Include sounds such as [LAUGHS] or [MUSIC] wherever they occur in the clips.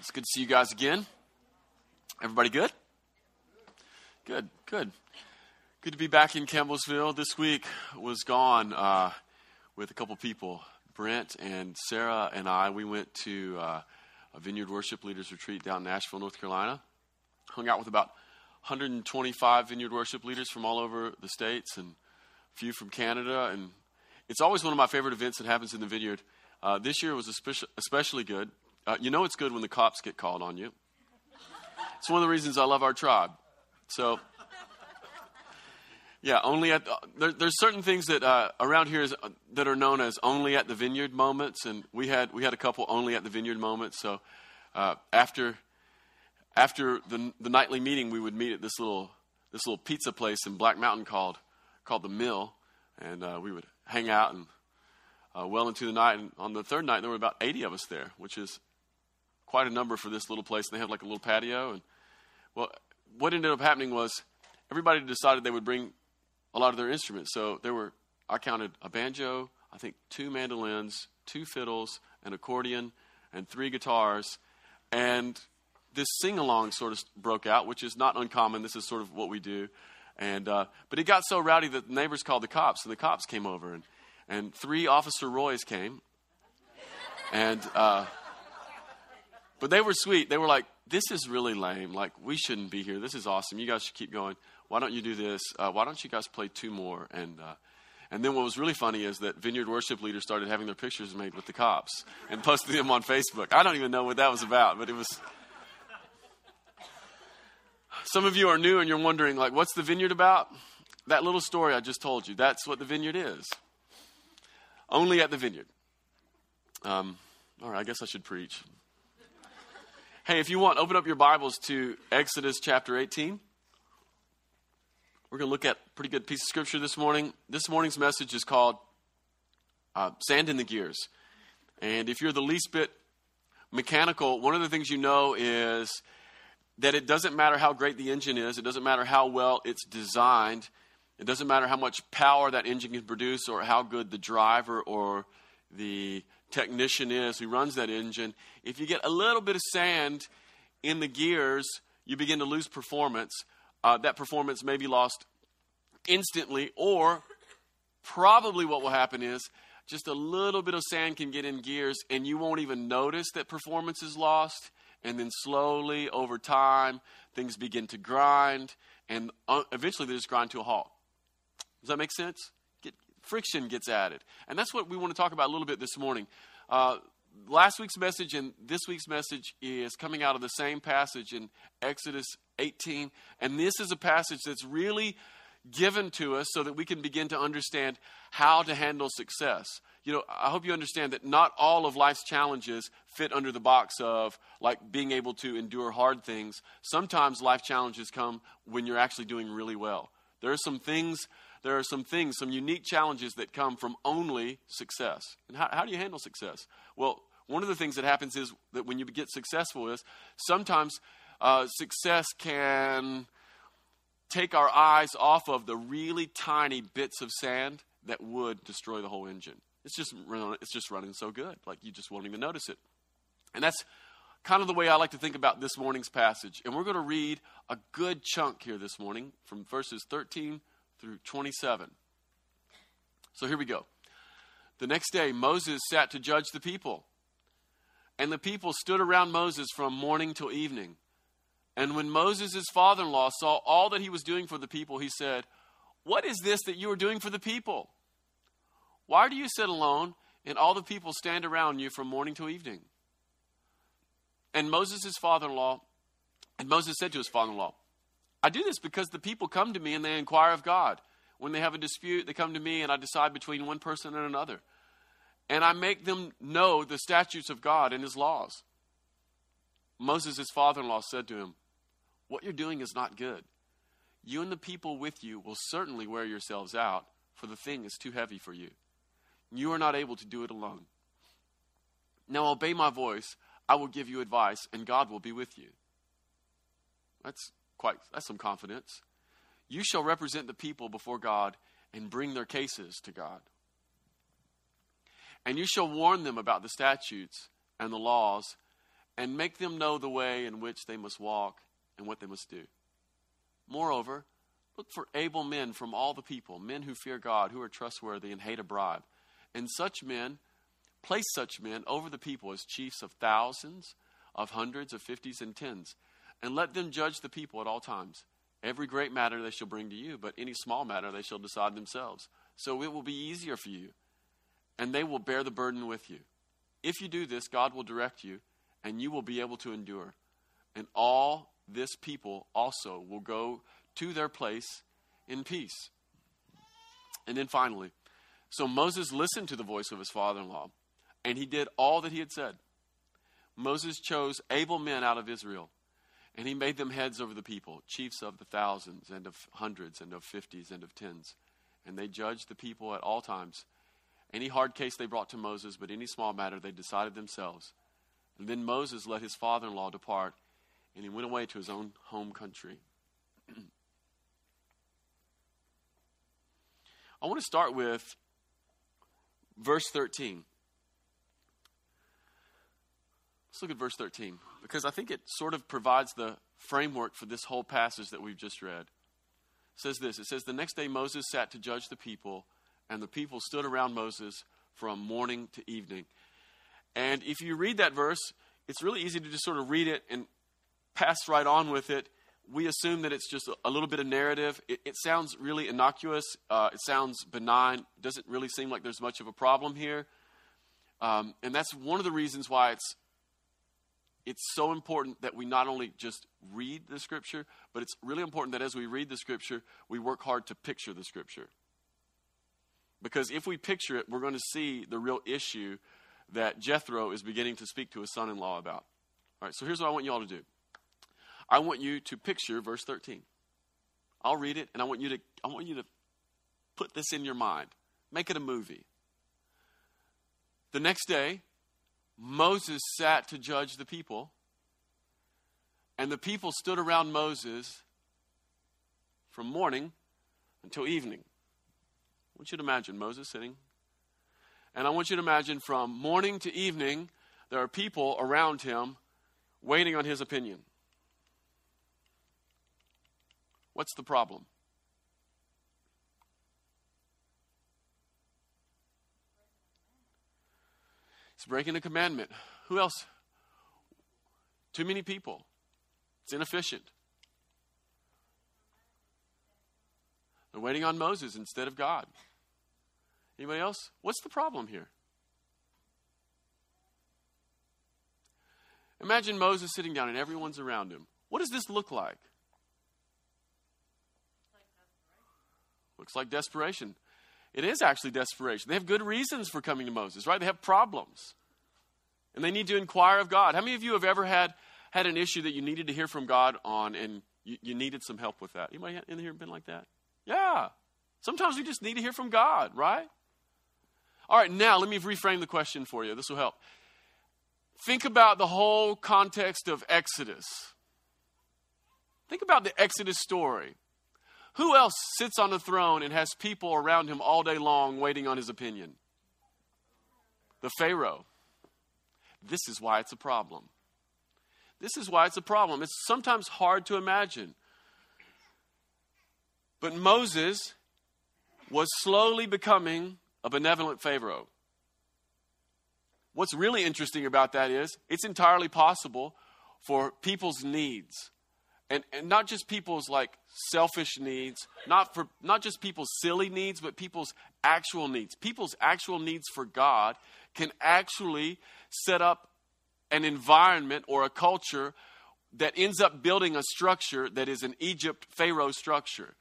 It's good to see you guys again. Everybody good? Good, good. Good to be back in Campbellsville. This week was gone uh, with a couple people. Brent and Sarah and I, we went to uh, a Vineyard Worship Leaders Retreat down in Asheville, North Carolina. Hung out with about 125 Vineyard Worship leaders from all over the states and a few from Canada. And it's always one of my favorite events that happens in the Vineyard. Uh, this year was especially, especially good. Uh, you know it's good when the cops get called on you. It's one of the reasons I love our tribe. So, yeah, only at the, there, there's certain things that uh, around here is, uh, that are known as only at the vineyard moments, and we had we had a couple only at the vineyard moments. So, uh, after after the, the nightly meeting, we would meet at this little this little pizza place in Black Mountain called called the Mill, and uh, we would hang out and uh, well into the night. And on the third night, there were about 80 of us there, which is quite a number for this little place. and They have like a little patio. And well, what ended up happening was everybody decided they would bring a lot of their instruments. So there were, I counted a banjo, I think two mandolins, two fiddles, an accordion, and three guitars. And this sing along sort of broke out, which is not uncommon. This is sort of what we do. And, uh, but it got so rowdy that the neighbors called the cops, and the cops came over. And, and three Officer Roys came. And, uh, but they were sweet. They were like, this is really lame. Like, we shouldn't be here. This is awesome. You guys should keep going. Why don't you do this? Uh, why don't you guys play two more? And, uh, and then what was really funny is that Vineyard worship leaders started having their pictures made with the cops and posting them on Facebook. I don't even know what that was about, but it was. Some of you are new and you're wondering, like, what's the vineyard about? That little story I just told you, that's what the vineyard is. Only at the vineyard. Um, all right, I guess I should preach. Hey, if you want, open up your Bibles to Exodus chapter 18. We're going to look at a pretty good piece of scripture this morning. This morning's message is called uh, Sand in the Gears. And if you're the least bit mechanical, one of the things you know is that it doesn't matter how great the engine is, it doesn't matter how well it's designed, it doesn't matter how much power that engine can produce or how good the driver or the technician is who runs that engine, if you get a little bit of sand in the gears, you begin to lose performance. Uh, that performance may be lost instantly, or probably what will happen is just a little bit of sand can get in gears and you won't even notice that performance is lost. And then slowly, over time, things begin to grind, and uh, eventually they just grind to a halt. Does that make sense? Friction gets added. And that's what we want to talk about a little bit this morning. Uh, last week's message and this week's message is coming out of the same passage in Exodus 18. And this is a passage that's really given to us so that we can begin to understand how to handle success. You know, I hope you understand that not all of life's challenges fit under the box of like being able to endure hard things. Sometimes life challenges come when you're actually doing really well. There are some things there are some things, some unique challenges that come from only success. And how, how do you handle success? Well, one of the things that happens is that when you get successful is sometimes uh, success can take our eyes off of the really tiny bits of sand that would destroy the whole engine. It's just it's just running so good, like you just won't even notice it. And that's kind of the way I like to think about this morning's passage. And we're going to read a good chunk here this morning from verses 13 through 27. So here we go. The next day, Moses sat to judge the people. And the people stood around Moses from morning till evening. And when Moses' father in law saw all that he was doing for the people, he said, What is this that you are doing for the people? Why do you sit alone and all the people stand around you from morning till evening? And Moses' father in law, and Moses said to his father in law, I do this because the people come to me and they inquire of God. When they have a dispute, they come to me and I decide between one person and another. And I make them know the statutes of God and his laws. Moses, his father in law, said to him, What you're doing is not good. You and the people with you will certainly wear yourselves out, for the thing is too heavy for you. You are not able to do it alone. Now obey my voice. I will give you advice, and God will be with you. That's quite that's some confidence. You shall represent the people before God and bring their cases to God. And you shall warn them about the statutes and the laws and make them know the way in which they must walk and what they must do. Moreover, look for able men from all the people, men who fear God, who are trustworthy and hate a bribe. And such men, place such men over the people as chiefs of thousands, of hundreds, of fifties, and tens, and let them judge the people at all times. Every great matter they shall bring to you, but any small matter they shall decide themselves. So it will be easier for you, and they will bear the burden with you. If you do this, God will direct you, and you will be able to endure. And all this people also will go to their place in peace. And then finally, so Moses listened to the voice of his father in law, and he did all that he had said. Moses chose able men out of Israel, and he made them heads over the people, chiefs of the thousands, and of hundreds, and of fifties, and of tens. And they judged the people at all times. Any hard case they brought to Moses, but any small matter they decided themselves. And then Moses let his father in law depart, and he went away to his own home country. [CLEARS THROAT] I want to start with verse 13. Let's look at verse 13 because I think it sort of provides the framework for this whole passage that we've just read. It says this It says, The next day Moses sat to judge the people, and the people stood around Moses from morning to evening. And if you read that verse, it's really easy to just sort of read it and pass right on with it. We assume that it's just a, little bit of narrative. It, it sounds really innocuous. Uh, it sounds benign. Doesn't really seem like there's much of a problem here. Um, and that's one of the reasons why it's it's so important that we not only just read the scripture, but it's really important that as we read the scripture, we work hard to picture the scripture. Because if we picture it, we're going to see the real issue that Jethro is beginning to speak to his son in law about. All right, so here's what I want you all to do I want you to picture verse 13. I'll read it, and I want you to, I want you to put this in your mind, make it a movie. The next day, Moses sat to judge the people, and the people stood around Moses from morning until evening. I want you to imagine Moses sitting. And I want you to imagine from morning to evening, there are people around him waiting on his opinion. What's the problem? It's breaking a commandment. Who else? Too many people. It's inefficient. They're waiting on Moses instead of God. Anybody else? What's the problem here? Imagine Moses sitting down and everyone's around him. What does this look like? Looks like desperation. It is actually desperation. They have good reasons for coming to Moses, right? They have problems. And they need to inquire of God. How many of you have ever had, had an issue that you needed to hear from God on and you, you needed some help with that? Anybody in here been like that? Yeah. Sometimes we just need to hear from God, right? All right, now let me reframe the question for you. This will help. Think about the whole context of Exodus. Think about the Exodus story. Who else sits on a throne and has people around him all day long waiting on his opinion? The Pharaoh. This is why it's a problem. This is why it's a problem. It's sometimes hard to imagine. But Moses was slowly becoming a benevolent Pharaoh. What's really interesting about that is it's entirely possible for people's needs and, and not just people's like selfish needs not for not just people's silly needs but people's actual needs. People's actual needs for god can actually set up an environment or a culture that ends up building a structure that is an egypt pharaoh structure.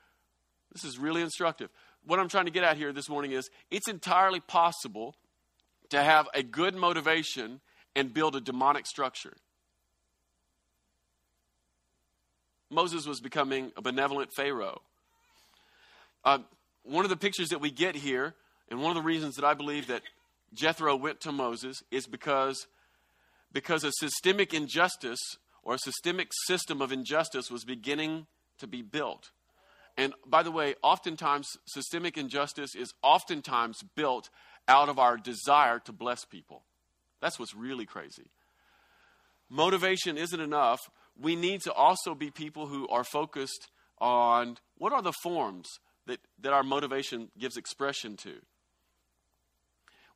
This is really instructive. What i'm trying to get at here this morning is it's entirely possible to have a good motivation and build a demonic structure Moses was becoming a benevolent Pharaoh. Uh, one of the pictures that we get here, and one of the reasons that I believe that Jethro went to Moses, is because, because a systemic injustice or a systemic system of injustice was beginning to be built. And by the way, oftentimes, systemic injustice is oftentimes built out of our desire to bless people. That's what's really crazy. motivation isn't enough, we need to also be people who are focused on what are the forms that, that our motivation gives expression to.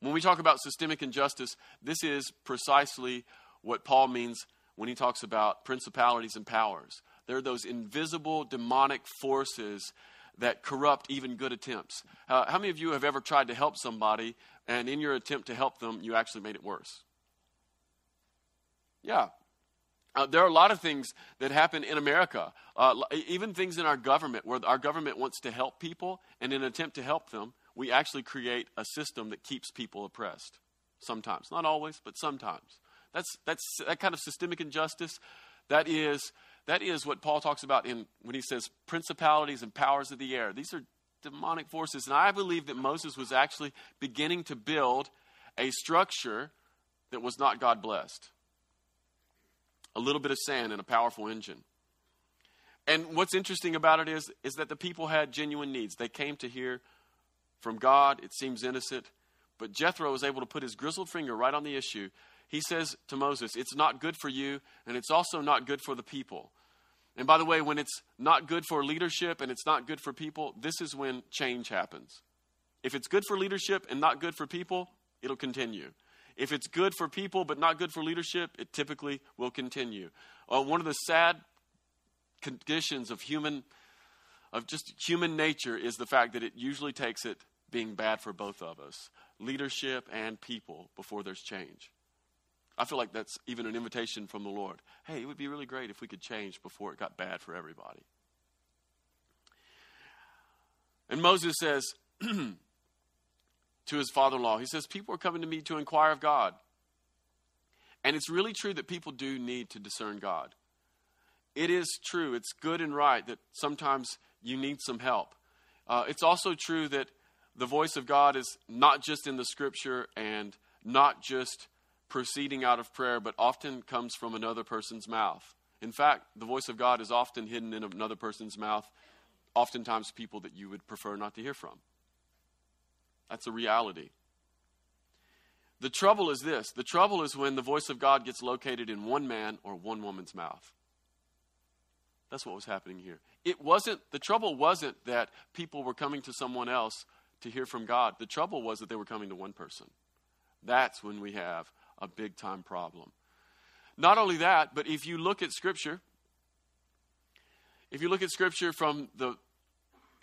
When we talk about systemic injustice, this is precisely what Paul means when he talks about principalities and powers. They're those invisible demonic forces that corrupt even good attempts. Uh, how many of you have ever tried to help somebody, and in your attempt to help them, you actually made it worse? Yeah. Uh, there are a lot of things that happen in America, uh, even things in our government, where our government wants to help people, and in an attempt to help them, we actually create a system that keeps people oppressed. Sometimes, not always, but sometimes. That's, that's that kind of systemic injustice. That is, that is what Paul talks about in when he says principalities and powers of the air. These are demonic forces. And I believe that Moses was actually beginning to build a structure that was not God blessed. A little bit of sand and a powerful engine. And what's interesting about it is, is that the people had genuine needs. They came to hear from God. It seems innocent. But Jethro was able to put his grizzled finger right on the issue. He says to Moses, It's not good for you, and it's also not good for the people. And by the way, when it's not good for leadership and it's not good for people, this is when change happens. If it's good for leadership and not good for people, it'll continue. If it's good for people but not good for leadership, it typically will continue. Uh, one of the sad conditions of human of just human nature is the fact that it usually takes it being bad for both of us leadership and people before there's change. I feel like that's even an invitation from the Lord. Hey, it would be really great if we could change before it got bad for everybody. And Moses says [CLEARS THROAT] to his father in law, he says, People are coming to me to inquire of God. And it's really true that people do need to discern God. It is true, it's good and right that sometimes you need some help. Uh, it's also true that the voice of God is not just in the scripture and not just proceeding out of prayer, but often comes from another person's mouth. In fact, the voice of God is often hidden in another person's mouth, oftentimes people that you would prefer not to hear from. That's a reality. The trouble is this the trouble is when the voice of God gets located in one man or one woman's mouth. That's what was happening here. It wasn't, the trouble wasn't that people were coming to someone else to hear from God. The trouble was that they were coming to one person. That's when we have a big time problem. Not only that, but if you look at Scripture, if you look at Scripture from the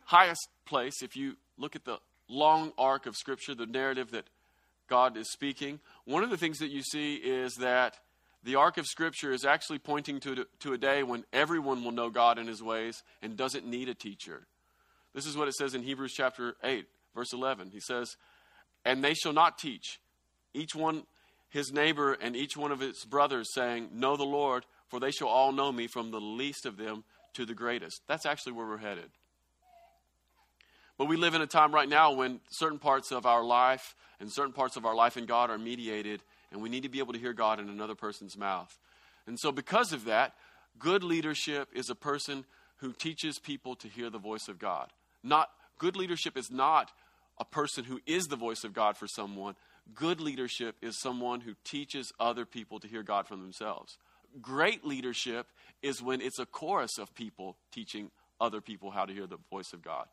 highest place, if you look at the long arc of Scripture, the narrative that God is speaking, one of the things that you see is that the arc of Scripture is actually pointing to, to a day when everyone will know God and His ways and doesn't need a teacher. This is what it says in Hebrews chapter 8, verse 11. He says, And they shall not teach, each one his neighbor and each one of his brothers, saying, Know the Lord, for they shall all know me, from the least of them to the greatest. That's actually where we're headed. But we live in a time right now when certain parts of our life and certain parts of our life in God are mediated and we need to be able to hear God in another person's mouth. And so, because of that, good leadership is a person who teaches people to hear the voice of God. Not good leadership is not a person who is the voice of God for someone. Good leadership is someone who teaches other people to hear God from themselves. Great leadership is when it's a chorus of people teaching other people how to hear the voice of God.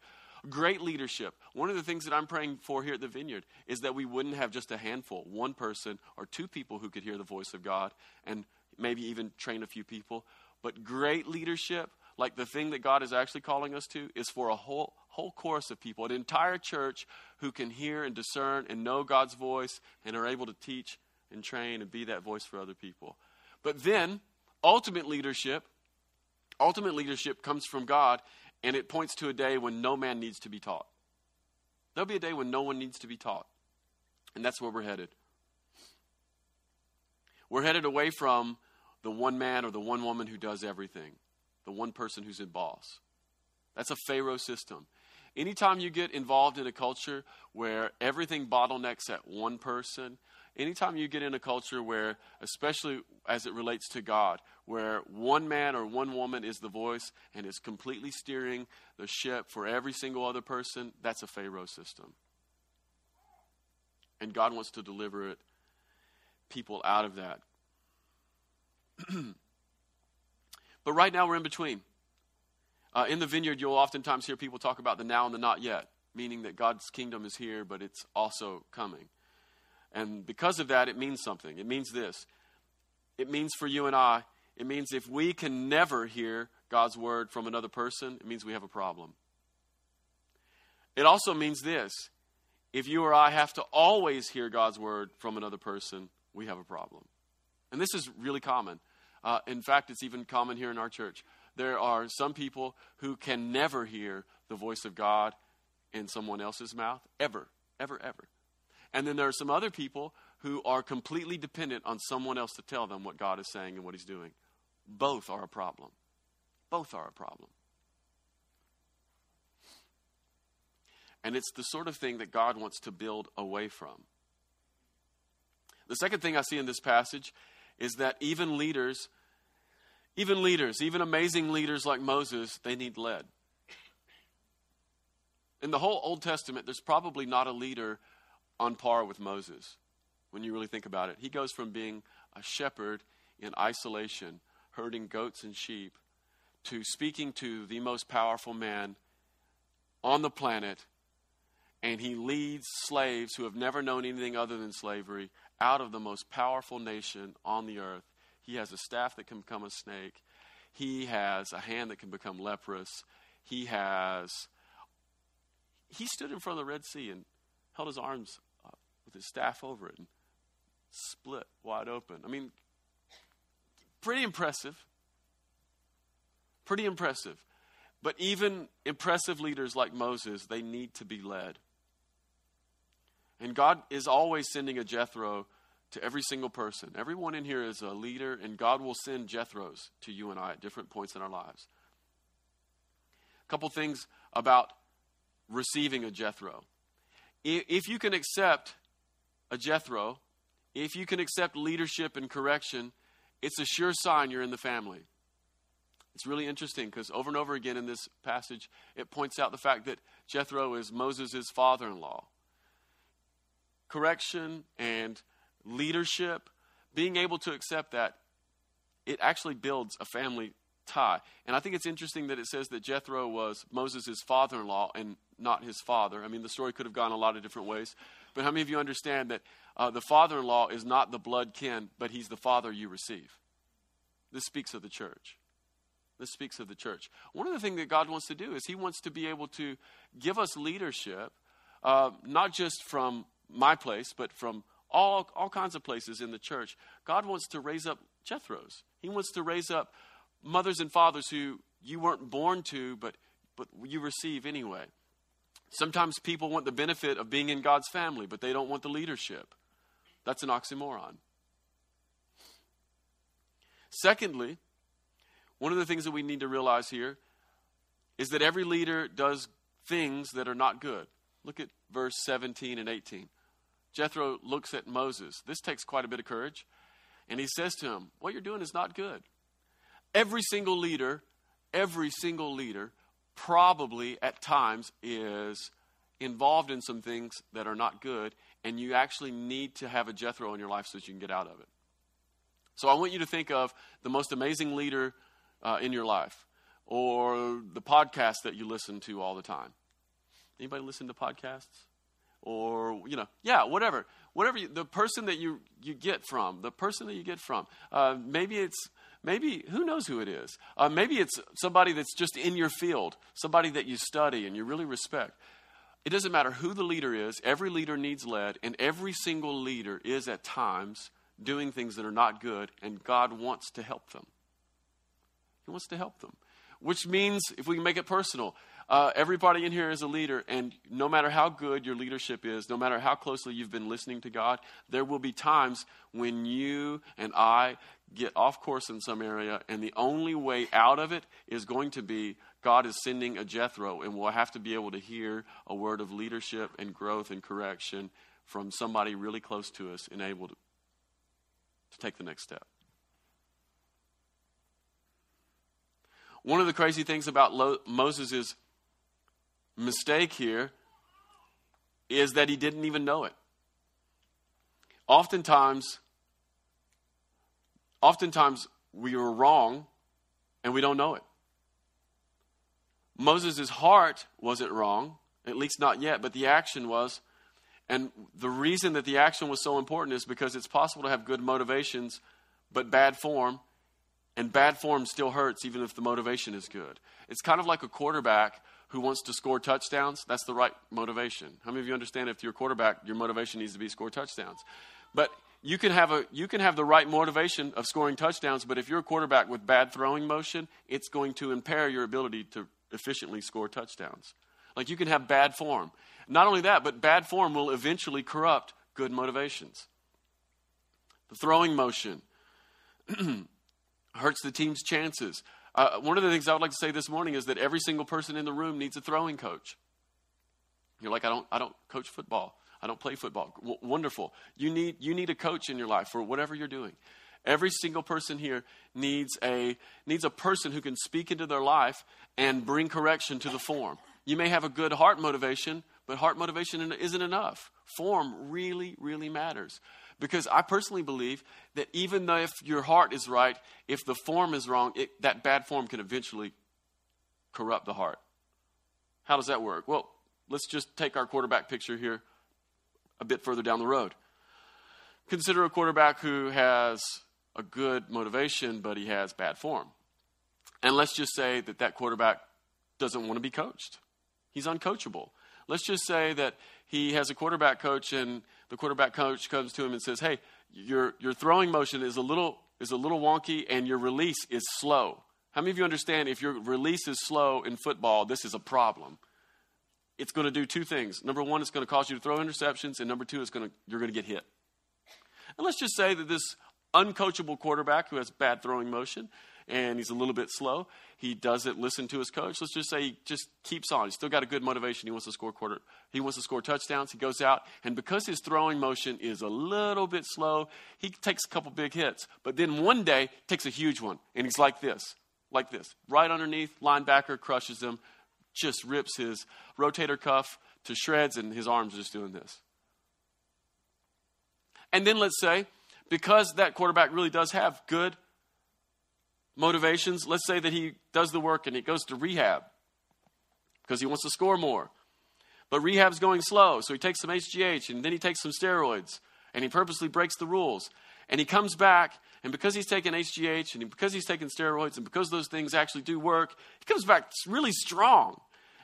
Great leadership. One of the things that I'm praying for here at the Vineyard is that we wouldn't have just a handful, one person or two people who could hear the voice of God and maybe even train a few people. But great leadership, like the thing that God is actually calling us to, is for a whole whole chorus of people, an entire church who can hear and discern and know God's voice and are able to teach and train and be that voice for other people. But then, ultimate leadership, ultimate leadership comes from God and it points to a day when no man needs to be taught. There'll be a day when no one needs to be taught. And that's where we're headed. We're headed away from the one man or the one woman who does everything, the one person who's in boss. That's a Pharaoh system. Anytime you get involved in a culture where everything bottlenecks at one person, anytime you get in a culture where, especially as it relates to God, where one man or one woman is the voice and is completely steering the ship for every single other person, that's a Pharaoh system. And God wants to deliver it, people out of that. [CLEARS THROAT] but right now we're in between. Uh, in the vineyard, you'll oftentimes hear people talk about the now and the not yet, meaning that God's kingdom is here, but it's also coming. And because of that, it means something. It means this it means for you and I, it means if we can never hear God's word from another person, it means we have a problem. It also means this if you or I have to always hear God's word from another person, we have a problem. And this is really common. Uh, in fact, it's even common here in our church. There are some people who can never hear the voice of God in someone else's mouth, ever, ever, ever. And then there are some other people who are completely dependent on someone else to tell them what God is saying and what He's doing. Both are a problem. Both are a problem. And it's the sort of thing that God wants to build away from. The second thing I see in this passage is that even leaders, even leaders, even amazing leaders like Moses, they need led. In the whole Old Testament, there's probably not a leader on par with Moses when you really think about it. He goes from being a shepherd in isolation, herding goats and sheep, to speaking to the most powerful man on the planet, and he leads slaves who have never known anything other than slavery out of the most powerful nation on the earth. He has a staff that can become a snake. He has a hand that can become leprous. He has. He stood in front of the Red Sea and held his arms with his staff over it and split wide open. I mean, pretty impressive. Pretty impressive. But even impressive leaders like Moses, they need to be led. And God is always sending a Jethro to every single person. Everyone in here is a leader, and God will send Jethros to you and I at different points in our lives. A couple things about receiving a Jethro. If you can accept a Jethro, if you can accept leadership and correction, it's a sure sign you're in the family. It's really interesting because over and over again in this passage, it points out the fact that Jethro is Moses' father in law. Correction and leadership, being able to accept that, it actually builds a family tie. And I think it's interesting that it says that Jethro was Moses' father in law and not his father. I mean, the story could have gone a lot of different ways. But how many of you understand that uh, the father in law is not the blood kin, but he's the father you receive? This speaks of the church. This speaks of the church. One of the things that God wants to do is He wants to be able to give us leadership, uh, not just from my place, but from all, all kinds of places in the church. God wants to raise up Jethros. He wants to raise up mothers and fathers who you weren't born to, but, but you receive anyway. Sometimes people want the benefit of being in God's family, but they don't want the leadership. That's an oxymoron. Secondly, one of the things that we need to realize here is that every leader does things that are not good. Look at verse 17 and 18. Jethro looks at Moses. This takes quite a bit of courage. And he says to him, What you're doing is not good. Every single leader, every single leader probably at times is involved in some things that are not good, and you actually need to have a Jethro in your life so that you can get out of it. So I want you to think of the most amazing leader uh, in your life, or the podcast that you listen to all the time. Anybody listen to podcasts? Or you know, yeah, whatever, whatever. You, the person that you you get from, the person that you get from. Uh, maybe it's Maybe, who knows who it is? Uh, maybe it's somebody that's just in your field, somebody that you study and you really respect. It doesn't matter who the leader is, every leader needs led, and every single leader is at times doing things that are not good, and God wants to help them. He wants to help them. Which means, if we can make it personal, uh, everybody in here is a leader, and no matter how good your leadership is, no matter how closely you've been listening to God, there will be times when you and I get off course in some area, and the only way out of it is going to be God is sending a Jethro, and we'll have to be able to hear a word of leadership and growth and correction from somebody really close to us and able to, to take the next step. One of the crazy things about Lo- Moses' mistake here is that he didn't even know it. Oftentimes, oftentimes we were wrong and we don't know it. Moses' heart wasn't wrong, at least not yet, but the action was. And the reason that the action was so important is because it's possible to have good motivations, but bad form. And bad form still hurts even if the motivation is good. It's kind of like a quarterback who wants to score touchdowns. That's the right motivation. How many of you understand if you're a quarterback, your motivation needs to be score touchdowns? But you can have a you can have the right motivation of scoring touchdowns, but if you're a quarterback with bad throwing motion, it's going to impair your ability to efficiently score touchdowns. Like you can have bad form. Not only that, but bad form will eventually corrupt good motivations. The throwing motion [CLEARS THROAT] hurts the team's chances. Uh, one of the things I would like to say this morning is that every single person in the room needs a throwing coach. You're like, I don't, I don't coach football. I don't play football. W- wonderful. You need, you need a coach in your life for whatever you're doing. Every single person here needs a, needs a person who can speak into their life and bring correction to the form. You may have a good heart motivation, but heart motivation isn't enough. Form really, really matters. Because I personally believe that even though if your heart is right, if the form is wrong, it, that bad form can eventually corrupt the heart. How does that work? Well, let's just take our quarterback picture here a bit further down the road. Consider a quarterback who has a good motivation, but he has bad form. And let's just say that that quarterback doesn't want to be coached. He's uncoachable. Let's just say that he has a quarterback coach, and the quarterback coach comes to him and says, "Hey, your your throwing motion is a little is a little wonky, and your release is slow." How many of you understand if your release is slow in football, this is a problem? It's going to do two things. Number one, it's going to cause you to throw interceptions, and number two, it's going to you're going to get hit. And let's just say that this uncoachable quarterback who has bad throwing motion and he's a little bit slow. He doesn't listen to his coach. Let's just say he just keeps on. He's still got a good motivation. He wants to score quarter. He wants to score touchdowns. He goes out, and because his throwing motion is a little bit slow, he takes a couple big hits. But then one day takes a huge one, and he's like this, like this, right underneath. Linebacker crushes him, just rips his rotator cuff to shreds, and his arms just doing this. And then let's say, because that quarterback really does have good motivations. Let's say that he does the work and he goes to rehab because he wants to score more. But rehab's going slow, so he takes some HGH and then he takes some steroids and he purposely breaks the rules. And he comes back, and because he's taken HGH and because he's taken steroids and because those things actually do work, he comes back really strong.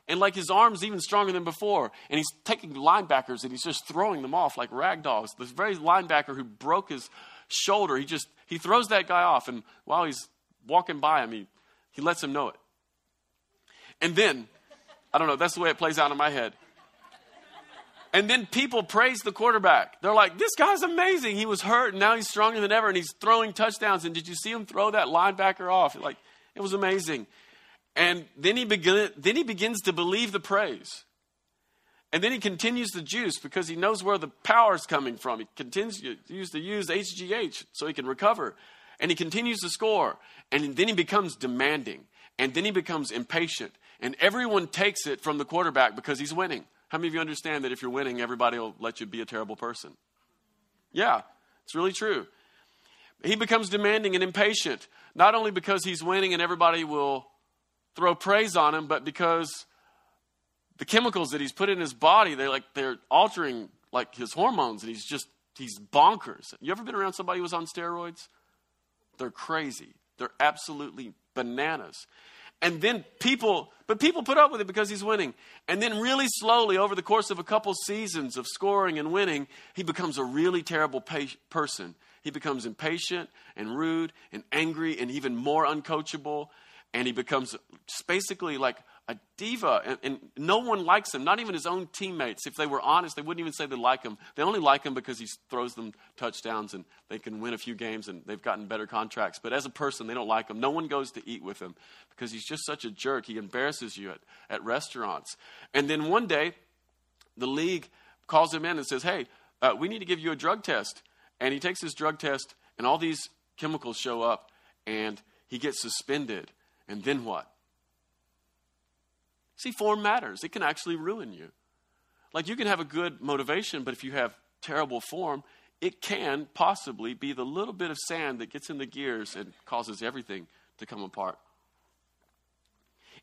And like his arms even stronger than before. And he's taking linebackers and he's just throwing them off like rag dolls. The very linebacker who broke his shoulder, he just he throws that guy off. And while he's walking by him, he, he lets him know it. And then, I don't know, that's the way it plays out in my head. And then people praise the quarterback. They're like, this guy's amazing. He was hurt and now he's stronger than ever and he's throwing touchdowns. And did you see him throw that linebacker off? Like, it was amazing. And then he, begin, then he begins to believe the praise. And then he continues to juice because he knows where the power is coming from. He continues to use HGH so he can recover. And he continues to score. And then he becomes demanding. And then he becomes impatient. And everyone takes it from the quarterback because he's winning. How many of you understand that if you're winning, everybody will let you be a terrible person? Yeah, it's really true. He becomes demanding and impatient, not only because he's winning and everybody will throw praise on him, but because the chemicals that he's put in his body, they're like they're altering like his hormones, and he's just he's bonkers. You ever been around somebody who was on steroids? They're crazy. They're absolutely bananas. And then people, but people put up with it because he's winning. And then, really slowly, over the course of a couple seasons of scoring and winning, he becomes a really terrible pa- person. He becomes impatient and rude and angry and even more uncoachable. And he becomes basically like a diva, and, and, no one likes him, not even his own teammates. If they were honest, they wouldn't even say they like him. They only like him because he throws them touchdowns and they can win a few games and they've gotten better contracts. But as a person, they don't like him. No one goes to eat with him because he's just such a jerk. He embarrasses you at, at restaurants. And then one day, the league calls him in and says, Hey, uh, we need to give you a drug test. And he takes his drug test, and all these chemicals show up, and he gets suspended. And then what? See, form matters. It can actually ruin you. Like you can have a good motivation, but if you have terrible form, it can possibly be the little bit of sand that gets in the gears and causes everything to come apart.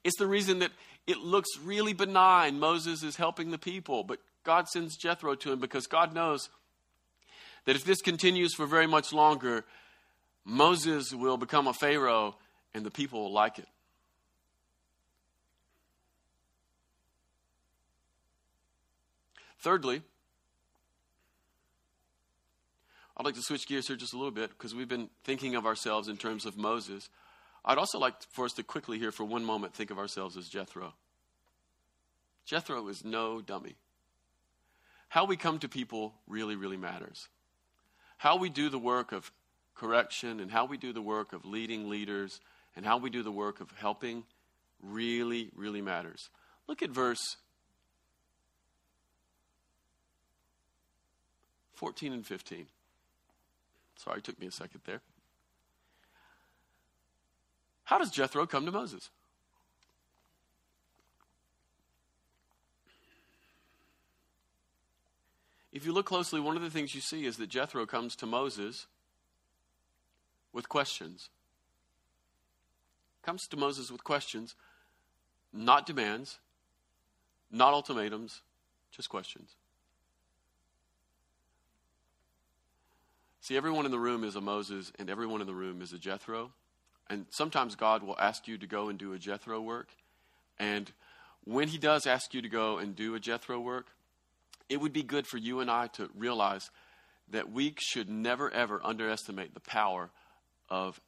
It's the reason that it looks really benign. Moses is helping the people, but God sends Jethro to him because God knows that if this continues for very much longer, Moses will become a Pharaoh and the people will like it. Thirdly, I'd like to switch gears here just a little bit because we've been thinking of ourselves in terms of Moses. I'd also like for us to quickly here for one moment think of ourselves as Jethro. Jethro is no dummy. How we come to people really, really matters. How we do the work of correction and how we do the work of leading leaders and how we do the work of helping really, really matters. Look at verse 14 and 15. Sorry, took me a second there. How does Jethro come to Moses? If you look closely, one of the things you see is that Jethro comes to Moses with questions. Comes to Moses with questions, not demands, not ultimatums, just questions. See, everyone in the room is a Moses, and everyone in the room is a Jethro. And sometimes God will ask you to go and do a Jethro work. And when He does ask you to go and do a Jethro work, it would be good for you and I to realize that we should never, ever underestimate the power of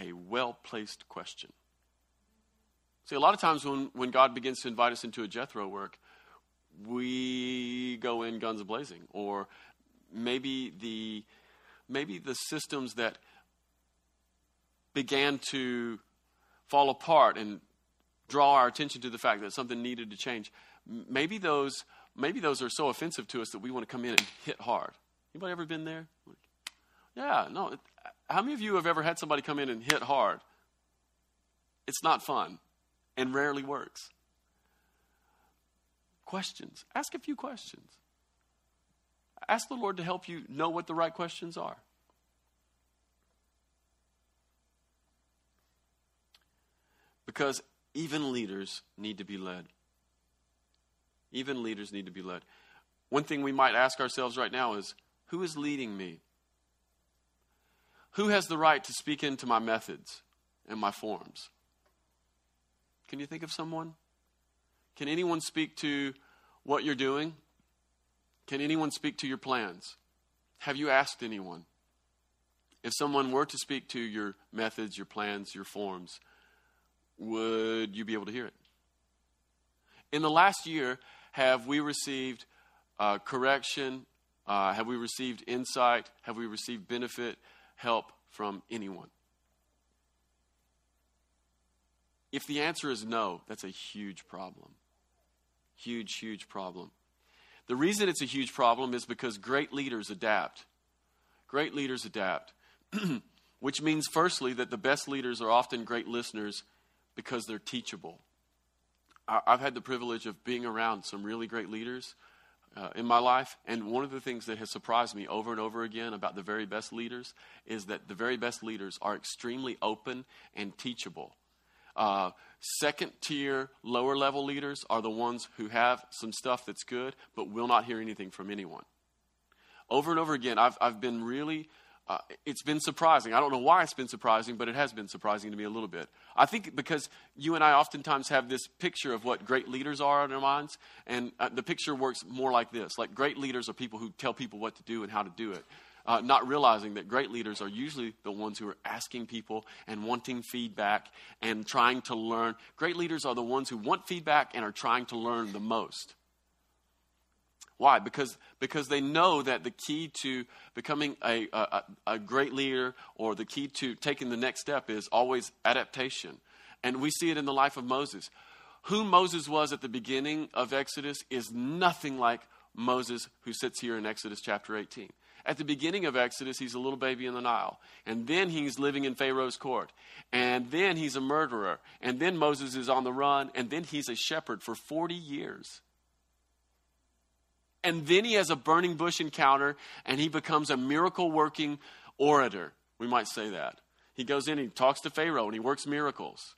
a well placed question. See, a lot of times when, when God begins to invite us into a Jethro work, we go in guns blazing. Or maybe the maybe the systems that began to fall apart and draw our attention to the fact that something needed to change, maybe those, maybe those are so offensive to us that we want to come in and hit hard. Anybody ever been there? Yeah, no. How many of you have ever had somebody come in and hit hard? It's not fun and rarely works. Questions. Ask a few questions. Ask the Lord to help you know what the right questions are. Because even leaders need to be led. Even leaders need to be led. One thing we might ask ourselves right now is who is leading me? Who has the right to speak into my methods and my forms? Can you think of someone? Can anyone speak to what you're doing? Can anyone speak to your plans? Have you asked anyone? If someone were to speak to your methods, your plans, your forms, would you be able to hear it? In the last year, have we received uh, correction? Uh, have we received insight? Have we received benefit, help from anyone? If the answer is no, that's a huge problem. Huge, huge problem. The reason it's a huge problem is because great leaders adapt. Great leaders adapt, [CLEARS THROAT] which means, firstly, that the best leaders are often great listeners because they're teachable. I've had the privilege of being around some really great leaders uh, in my life, and one of the things that has surprised me over and over again about the very best leaders is that the very best leaders are extremely open and teachable. Uh, second tier, lower level leaders are the ones who have some stuff that's good, but will not hear anything from anyone. Over and over again, I've, I've been really, uh, it's been surprising. I don't know why it's been surprising, but it has been surprising to me a little bit. I think because you and I oftentimes have this picture of what great leaders are in our minds, and uh, the picture works more like this like great leaders are people who tell people what to do and how to do it uh, not realizing that great leaders are usually the ones who are asking people and wanting feedback and trying to learn. Great leaders are the ones who want feedback and are trying to learn the most. Why? Because, because they know that the key to becoming a, a, a great leader or the key to taking the next step is always adaptation. And we see it in the life of Moses. Who Moses was at the beginning of Exodus is nothing like Moses who sits here in Exodus chapter 18. At the beginning of Exodus, he's a little baby in the Nile. And then he's living in Pharaoh's court. And then he's a murderer. And then Moses is on the run. And then he's a shepherd for 40 years. And then he has a burning bush encounter and he becomes a miracle working orator. We might say that. He goes in, he talks to Pharaoh, and he works miracles.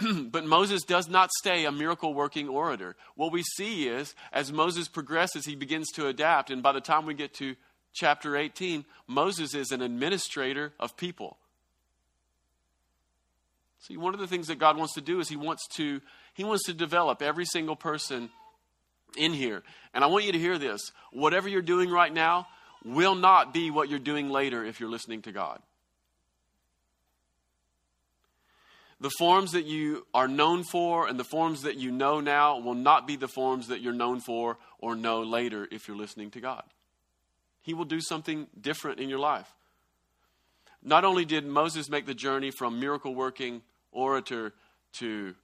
[CLEARS THROAT] but Moses does not stay a miracle working orator. What we see is, as Moses progresses, he begins to adapt. And by the time we get to chapter 18, Moses is an administrator of people. See, one of the things that God wants to do is he wants to he wants to develop every single person in here. And I want you to hear this. Whatever you're doing right now will not be what you're doing later if you're listening to God. The forms that you are known for and the forms that you know now will not be the forms that you're known for or know later if you're listening to God. He will do something different in your life. Not only did Moses make the journey from miracle working orator to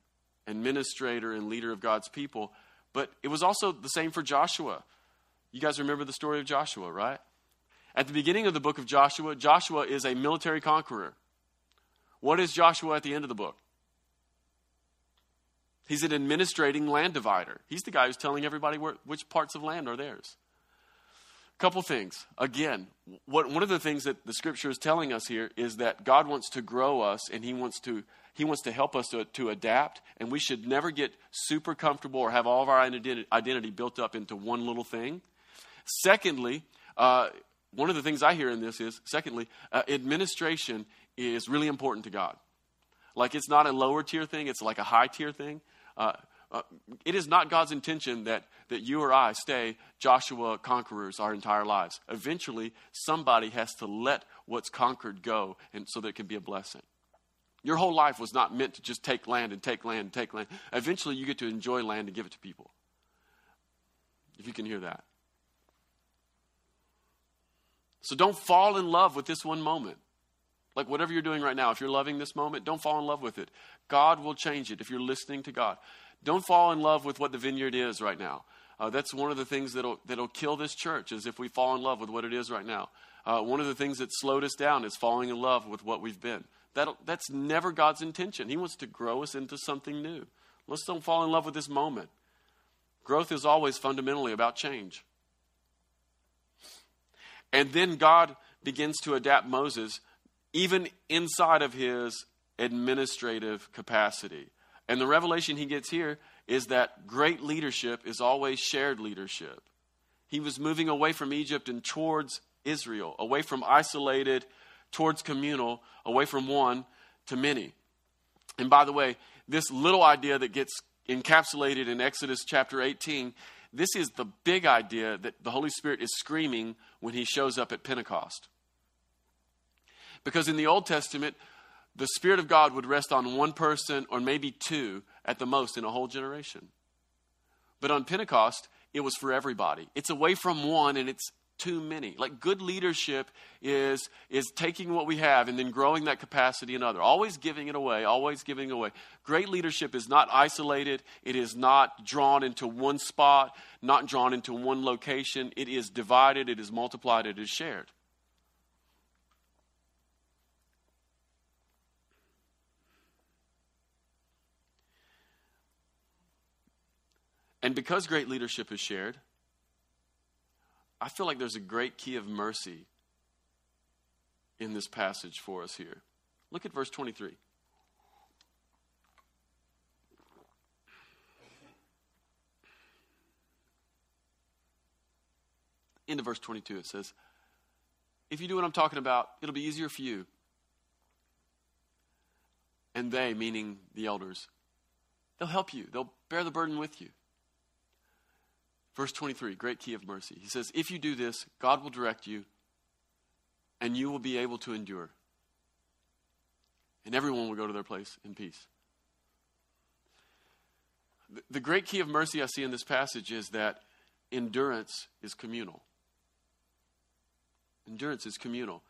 administrator and leader of God's people, but it was also the same for Joshua. You guys remember the story of Joshua, right? At the beginning of the book of Joshua, Joshua is a military conqueror. What is Joshua at the end of the book? He's an administrating land divider. He's the guy who's telling everybody where, which parts of land are theirs. A Couple things. Again, what, one of the things that the scripture is telling us here is that God wants to grow us and He wants to, he wants to help us to, to adapt, and we should never get super comfortable or have all of our identity, built up into one little thing. Secondly, uh, one of the things I hear in this is, secondly, uh, administration is really important to God. Like it's not a lower tier thing, it's like a high tier thing. Uh, uh, it is not God's intention that, that you or I stay Joshua conquerors our entire lives. Eventually, somebody has to let what's conquered go and so that it can be a blessing. Your whole life was not meant to just take land and take land and take land. Eventually, you get to enjoy land and give it to people. If you can hear that. So don't fall in love with this one moment. Like whatever you're doing right now, if you're loving this moment, don't fall in love with it. God will change it if you're listening to God. Don't fall in love with what the vineyard is right now. Uh, that's one of the things that'll, that'll kill this church is if we fall in love with what it is right now. Uh, one of the things that slowed us down is falling in love with what we've been. that that's never God's intention. He wants to grow us into something new. Let's don't fall in love with this moment. Growth is always fundamentally about change. And then God begins to adapt Moses even inside of his administrative capacity. And the revelation he gets here is that great leadership is always shared leadership. He was moving away from Egypt and towards Israel, away from isolated towards communal, away from one to many. And by the way, this little idea that gets encapsulated in Exodus chapter 18, this is the big idea that the Holy Spirit is screaming when he shows up at Pentecost. Because in the Old Testament, the Spirit of God would rest on one person or maybe two at the most in a whole generation. But on Pentecost, it was for everybody. It's away from one and it's too many. Like good leadership is is taking what we have and then growing that capacity in other. Always giving it away, always giving away. Great leadership is not isolated, it is not drawn into one spot, not drawn into one location. It is divided, it is multiplied, it is shared. And because great leadership is shared, I feel like there's a great key of mercy in this passage for us here. Look at verse 23. Into verse 22, it says, If you do what I'm talking about, it'll be easier for you. And they, meaning the elders, they'll help you, they'll bear the burden with you. Verse 23, great key of mercy. He says, If you do this, God will direct you, and you will be able to endure. And everyone will go to their place in peace. The, great key of mercy I see in this passage is that endurance is communal. Endurance is communal.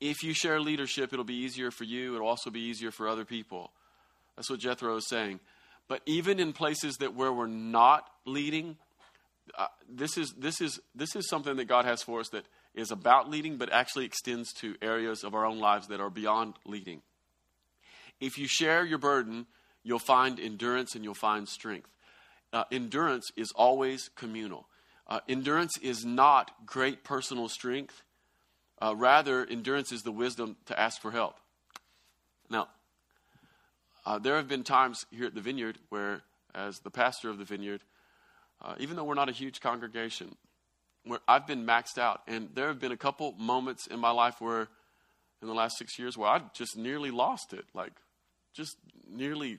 If you share leadership, it'll be easier for you. It'll also be easier for other people. That's what Jethro is saying. But even in places that where we're not leading, uh, this is this is this is something that God has for us that is about leading, but actually extends to areas of our own lives that are beyond leading. If you share your burden, you'll find endurance and you'll find strength. Uh, endurance is always communal. Uh, endurance is not great personal strength. Uh, rather, endurance is the wisdom to ask for help. Now, uh, there have been times here at the vineyard where, as the pastor of the vineyard, uh, even though we're not a huge congregation, I've been maxed out. And there have been a couple moments in my life where, in the last six years, where I just nearly lost it. Like, just nearly,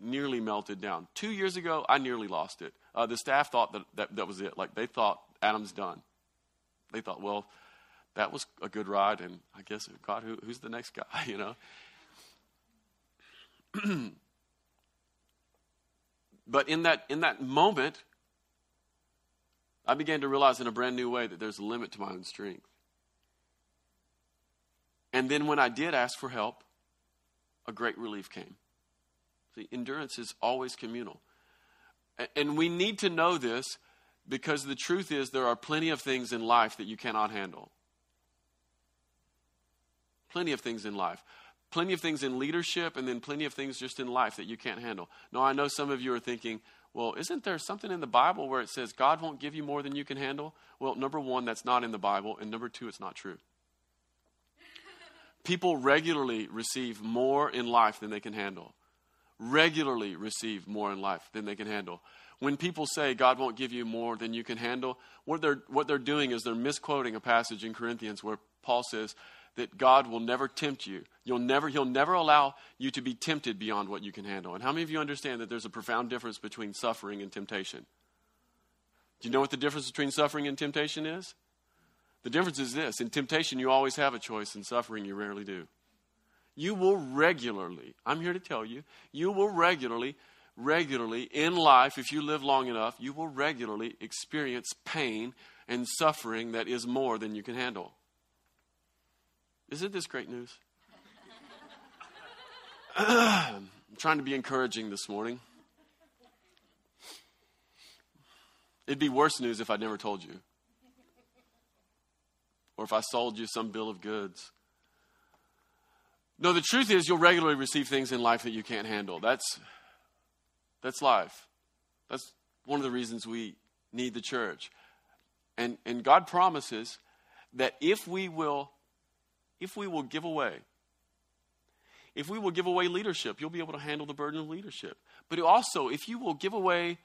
nearly melted down. Two years ago, I nearly lost it. Uh, the staff thought that, that that was it. Like, they thought Adam's done. They thought, well, that was a good ride, and I guess, God, who, who's the next guy, [LAUGHS] you know? [CLEARS THROAT] but in that, in that moment, I began to realize in a brand new way that there's a limit to my own strength. And then when I did ask for help, a great relief came. See, endurance is always communal. And we need to know this because the truth is there are plenty of things in life that you cannot handle. Plenty of things in life. Plenty of things in leadership, and then plenty of things just in life that you can't handle. Now, I know some of you are thinking, well, isn't there something in the Bible where it says God won't give you more than you can handle? Well, number one, that's not in the Bible, and number two, it's not true. [LAUGHS] People regularly receive more in life than they can handle. Regularly receive more in life than they can handle. When people say God won't give you more than you can handle, what they're, what they're doing is they're misquoting a passage in Corinthians where Paul says, that God will never tempt you. You'll never, he'll never allow you to be tempted beyond what you can handle. And how many of you understand that there's a profound difference between suffering and temptation? Do you know what the difference between suffering and temptation is? The difference is this in temptation, you always have a choice, in suffering, you rarely do. You will regularly, I'm here to tell you, you will regularly, regularly in life, if you live long enough, you will regularly experience pain and suffering that is more than you can handle. Isn't this great news? [LAUGHS] I'm trying to be encouraging this morning. It'd be worse news if I never told you. Or if I sold you some bill of goods. No, the truth is you'll regularly receive things in life that you can't handle. That's that's life. That's one of the reasons we need the church. And and God promises that if we will if we will give away. If we will give away leadership, you'll be able to handle the burden of leadership. But also, if you will give away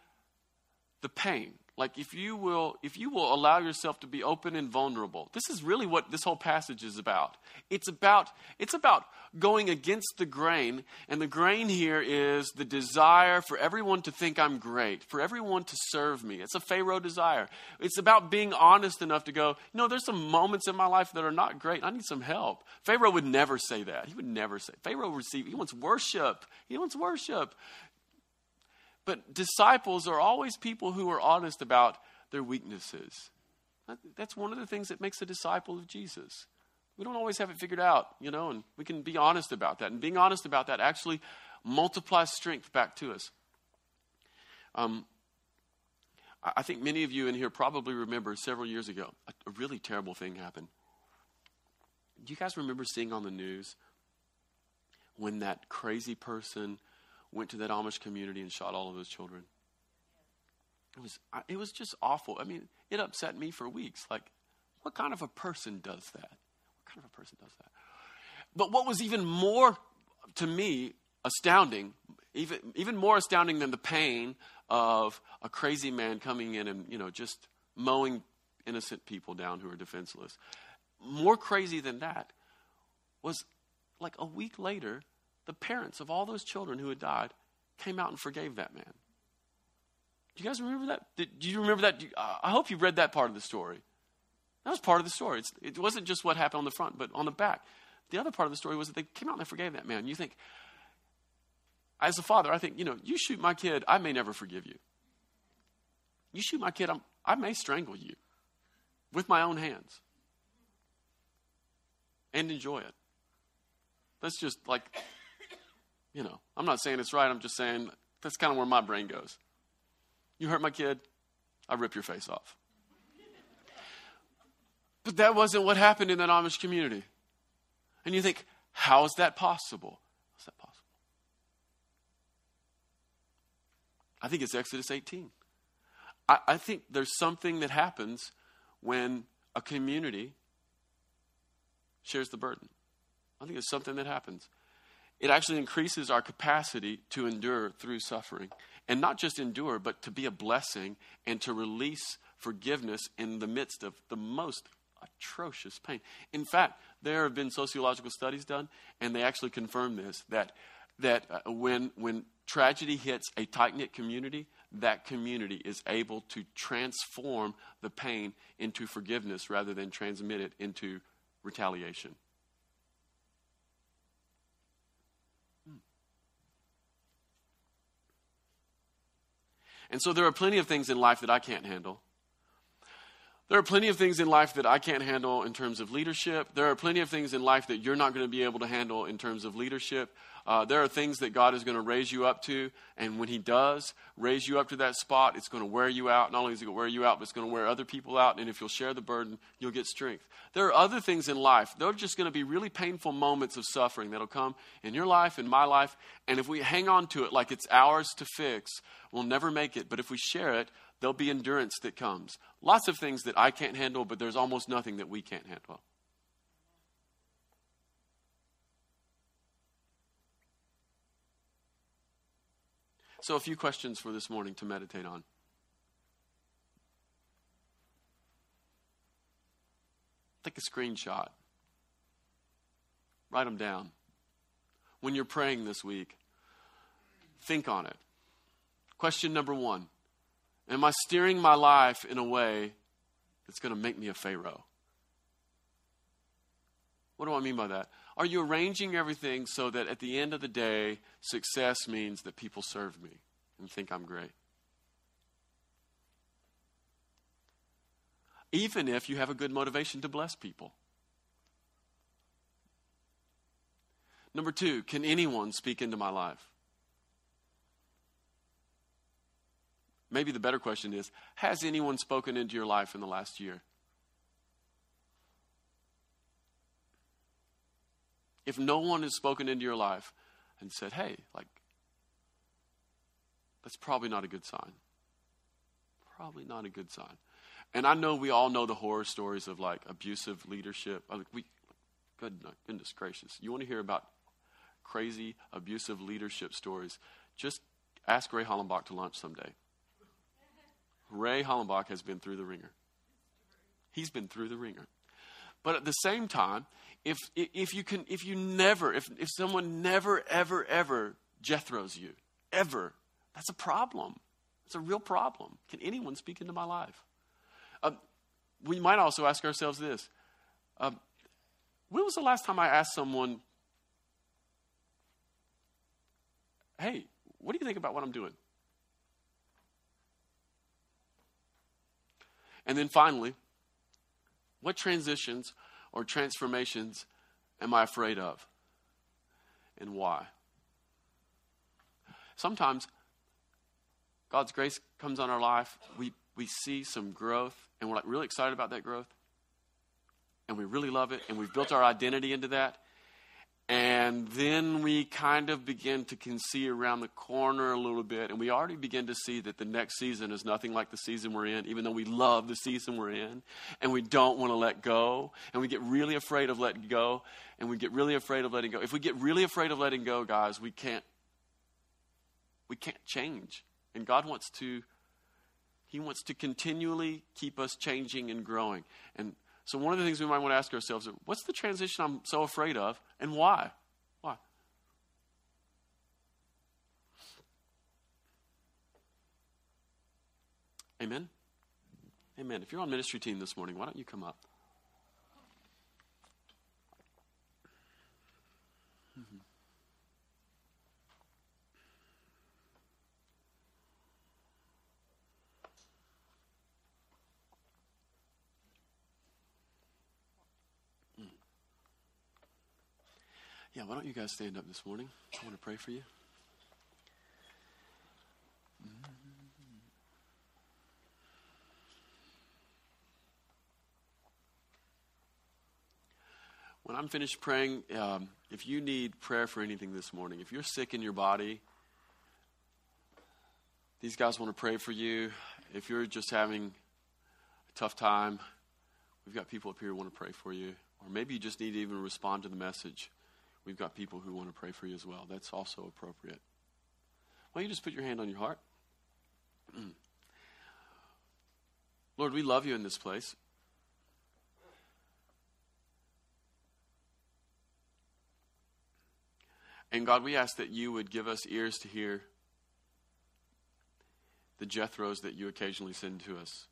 the pain, like if you will if you will allow yourself to be open and vulnerable this is really what this whole passage is about. It's about it's about going against the grain and the grain here is the desire for everyone to think i'm great for everyone to serve me. It's a pharaoh desire. It's about being honest enough to go you know there's some moments in my life that are not great. I need some help. Pharaoh would never say that. He would never say pharaoh receive he wants worship. He wants worship but disciples are always people who are honest about their weaknesses. That's one of the things that makes a disciple of Jesus. We don't always have it figured out, you know, and we can be honest about that. And being honest about that actually multiplies strength back to us. Um, I think many of you in here probably remember several years ago, a, really terrible thing happened. Do you guys remember seeing on the news when that crazy person went to that Amish community and shot all of those children. It was, it was just awful. I mean, it upset me for weeks. Like, what kind of a person does that? What kind of a person does that? But what was even more, to me, astounding, even, even more astounding than the pain of a crazy man coming in and, you know, just mowing innocent people down who are defenseless. More crazy than that was like a week later, the parents of all those children who had died came out and forgave that man. Do you guys remember that? Did, do you remember that? I hope you read that part of the story. That was part of the story. It's, it wasn't just what happened on the front, but on the back. The other part of the story was that they came out and they forgave that man. You think, as a father, I think, you know, you shoot my kid, I may never forgive you. You shoot my kid, I'm, I may strangle you with my own hands and enjoy it. That's just like you know, I'm not saying it's right. I'm just saying that's kind of where my brain goes. You hurt my kid, I rip your face off. But that wasn't what happened in that Amish community. And you think, how is that possible? How's that possible? I think it's Exodus 18. I, I think there's something that happens when a community shares the burden. I think it's something that happens. It actually increases our capacity to endure through suffering. And not just endure, but to be a blessing and to release forgiveness in the midst of the most atrocious pain. In fact, there have been sociological studies done, and they actually confirm this that, that uh, when, when tragedy hits a tight knit community, that community is able to transform the pain into forgiveness rather than transmit it into retaliation. And so there are plenty of things in life that I can't handle. There are plenty of things in life that I can't handle in terms of leadership. There are plenty of things in life that you're not going to be able to handle in terms of leadership. Uh, there are things that God is going to raise you up to, and when He does raise you up to that spot, it's going to wear you out. Not only is it going to wear you out, but it's going to wear other people out, and if you'll share the burden, you'll get strength. There are other things in life. There are just going to be really painful moments of suffering that'll come in your life, in my life, and if we hang on to it like it's ours to fix, we'll never make it. But if we share it, there'll be endurance that comes. Lots of things that I can't handle, but there's almost nothing that we can't handle. So, a few questions for this morning to meditate on. Take a screenshot, write them down. When you're praying this week, think on it. Question number one Am I steering my life in a way that's going to make me a Pharaoh? What do I mean by that? Are you arranging everything so that at the end of the day, success means that people serve me and think I'm great? Even if you have a good motivation to bless people. Number two, can anyone speak into my life? Maybe the better question is Has anyone spoken into your life in the last year? If no one has spoken into your life and said, hey, like, that's probably not a good sign. Probably not a good sign. And I know we all know the horror stories of like abusive leadership. Like we, goodness gracious. You want to hear about crazy abusive leadership stories? Just ask Ray Hollenbach to lunch someday. Ray Hollenbach has been through the wringer. He's been through the wringer. But at the same time, if, if you can, if you never, if, if someone never, ever, ever Jethro's you, ever, that's a problem. It's a real problem. Can anyone speak into my life? Uh, we might also ask ourselves this uh, When was the last time I asked someone, hey, what do you think about what I'm doing? And then finally, what transitions or transformations am I afraid of? And why? Sometimes God's grace comes on our life. We, we see some growth, and we're like really excited about that growth. And we really love it, and we've built our identity into that. And then we kind of begin to see around the corner a little bit, and we already begin to see that the next season is nothing like the season we're in, even though we love the season we're in, and we don't want to let go, and we get really afraid of letting go, and we get really afraid of letting go. If we get really afraid of letting go, guys, we can't we can't change. And God wants to He wants to continually keep us changing and growing. And so, one of the things we might want to ask ourselves is what's the transition I'm so afraid of, and why? Why? Amen? Amen. If you're on ministry team this morning, why don't you come up? Yeah, why don't you guys stand up this morning? I want to pray for you. When I'm finished praying, um, if you need prayer for anything this morning, if you're sick in your body, these guys want to pray for you. if you're just having a tough time, we've got people up here who want to pray for you. Or maybe you just need to even respond to the message. We've got people who want to pray for you as well. That's also appropriate. Why don't you just put your hand on your heart? [CLEARS THROAT] Lord, we love you in this place. And God, we ask that you would give us ears to hear the Jethros that you occasionally send to us.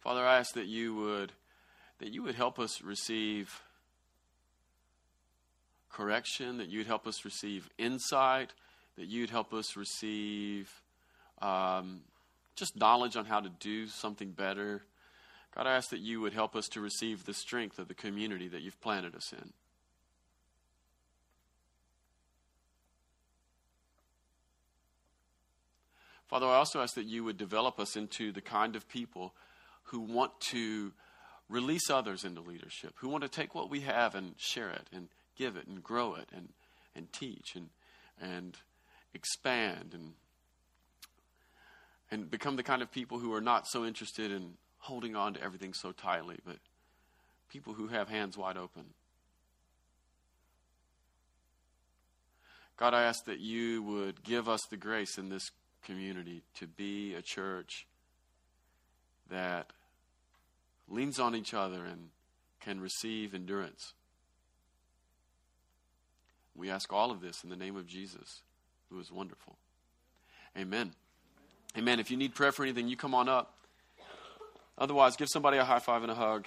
Father, I ask that you would that you would help us receive correction, that you'd help us receive insight, that you'd help us receive um, just knowledge on how to do something better. God, I ask that you would help us to receive the strength of the community that you've planted us in. Father, I also ask that you would develop us into the kind of people who want to release others into leadership, who want to take what we have and share it and give it and grow it and, and teach and, and expand and, and become the kind of people who are not so interested in holding on to everything so tightly, but people who have hands wide open. God, I ask that you would give us the grace in this community to be a church that leans on each other and can receive endurance. We ask all of this in the name of Jesus, who is wonderful. Amen. Amen. If you need prayer for anything, you come on up. Otherwise, give somebody a high five and a hug.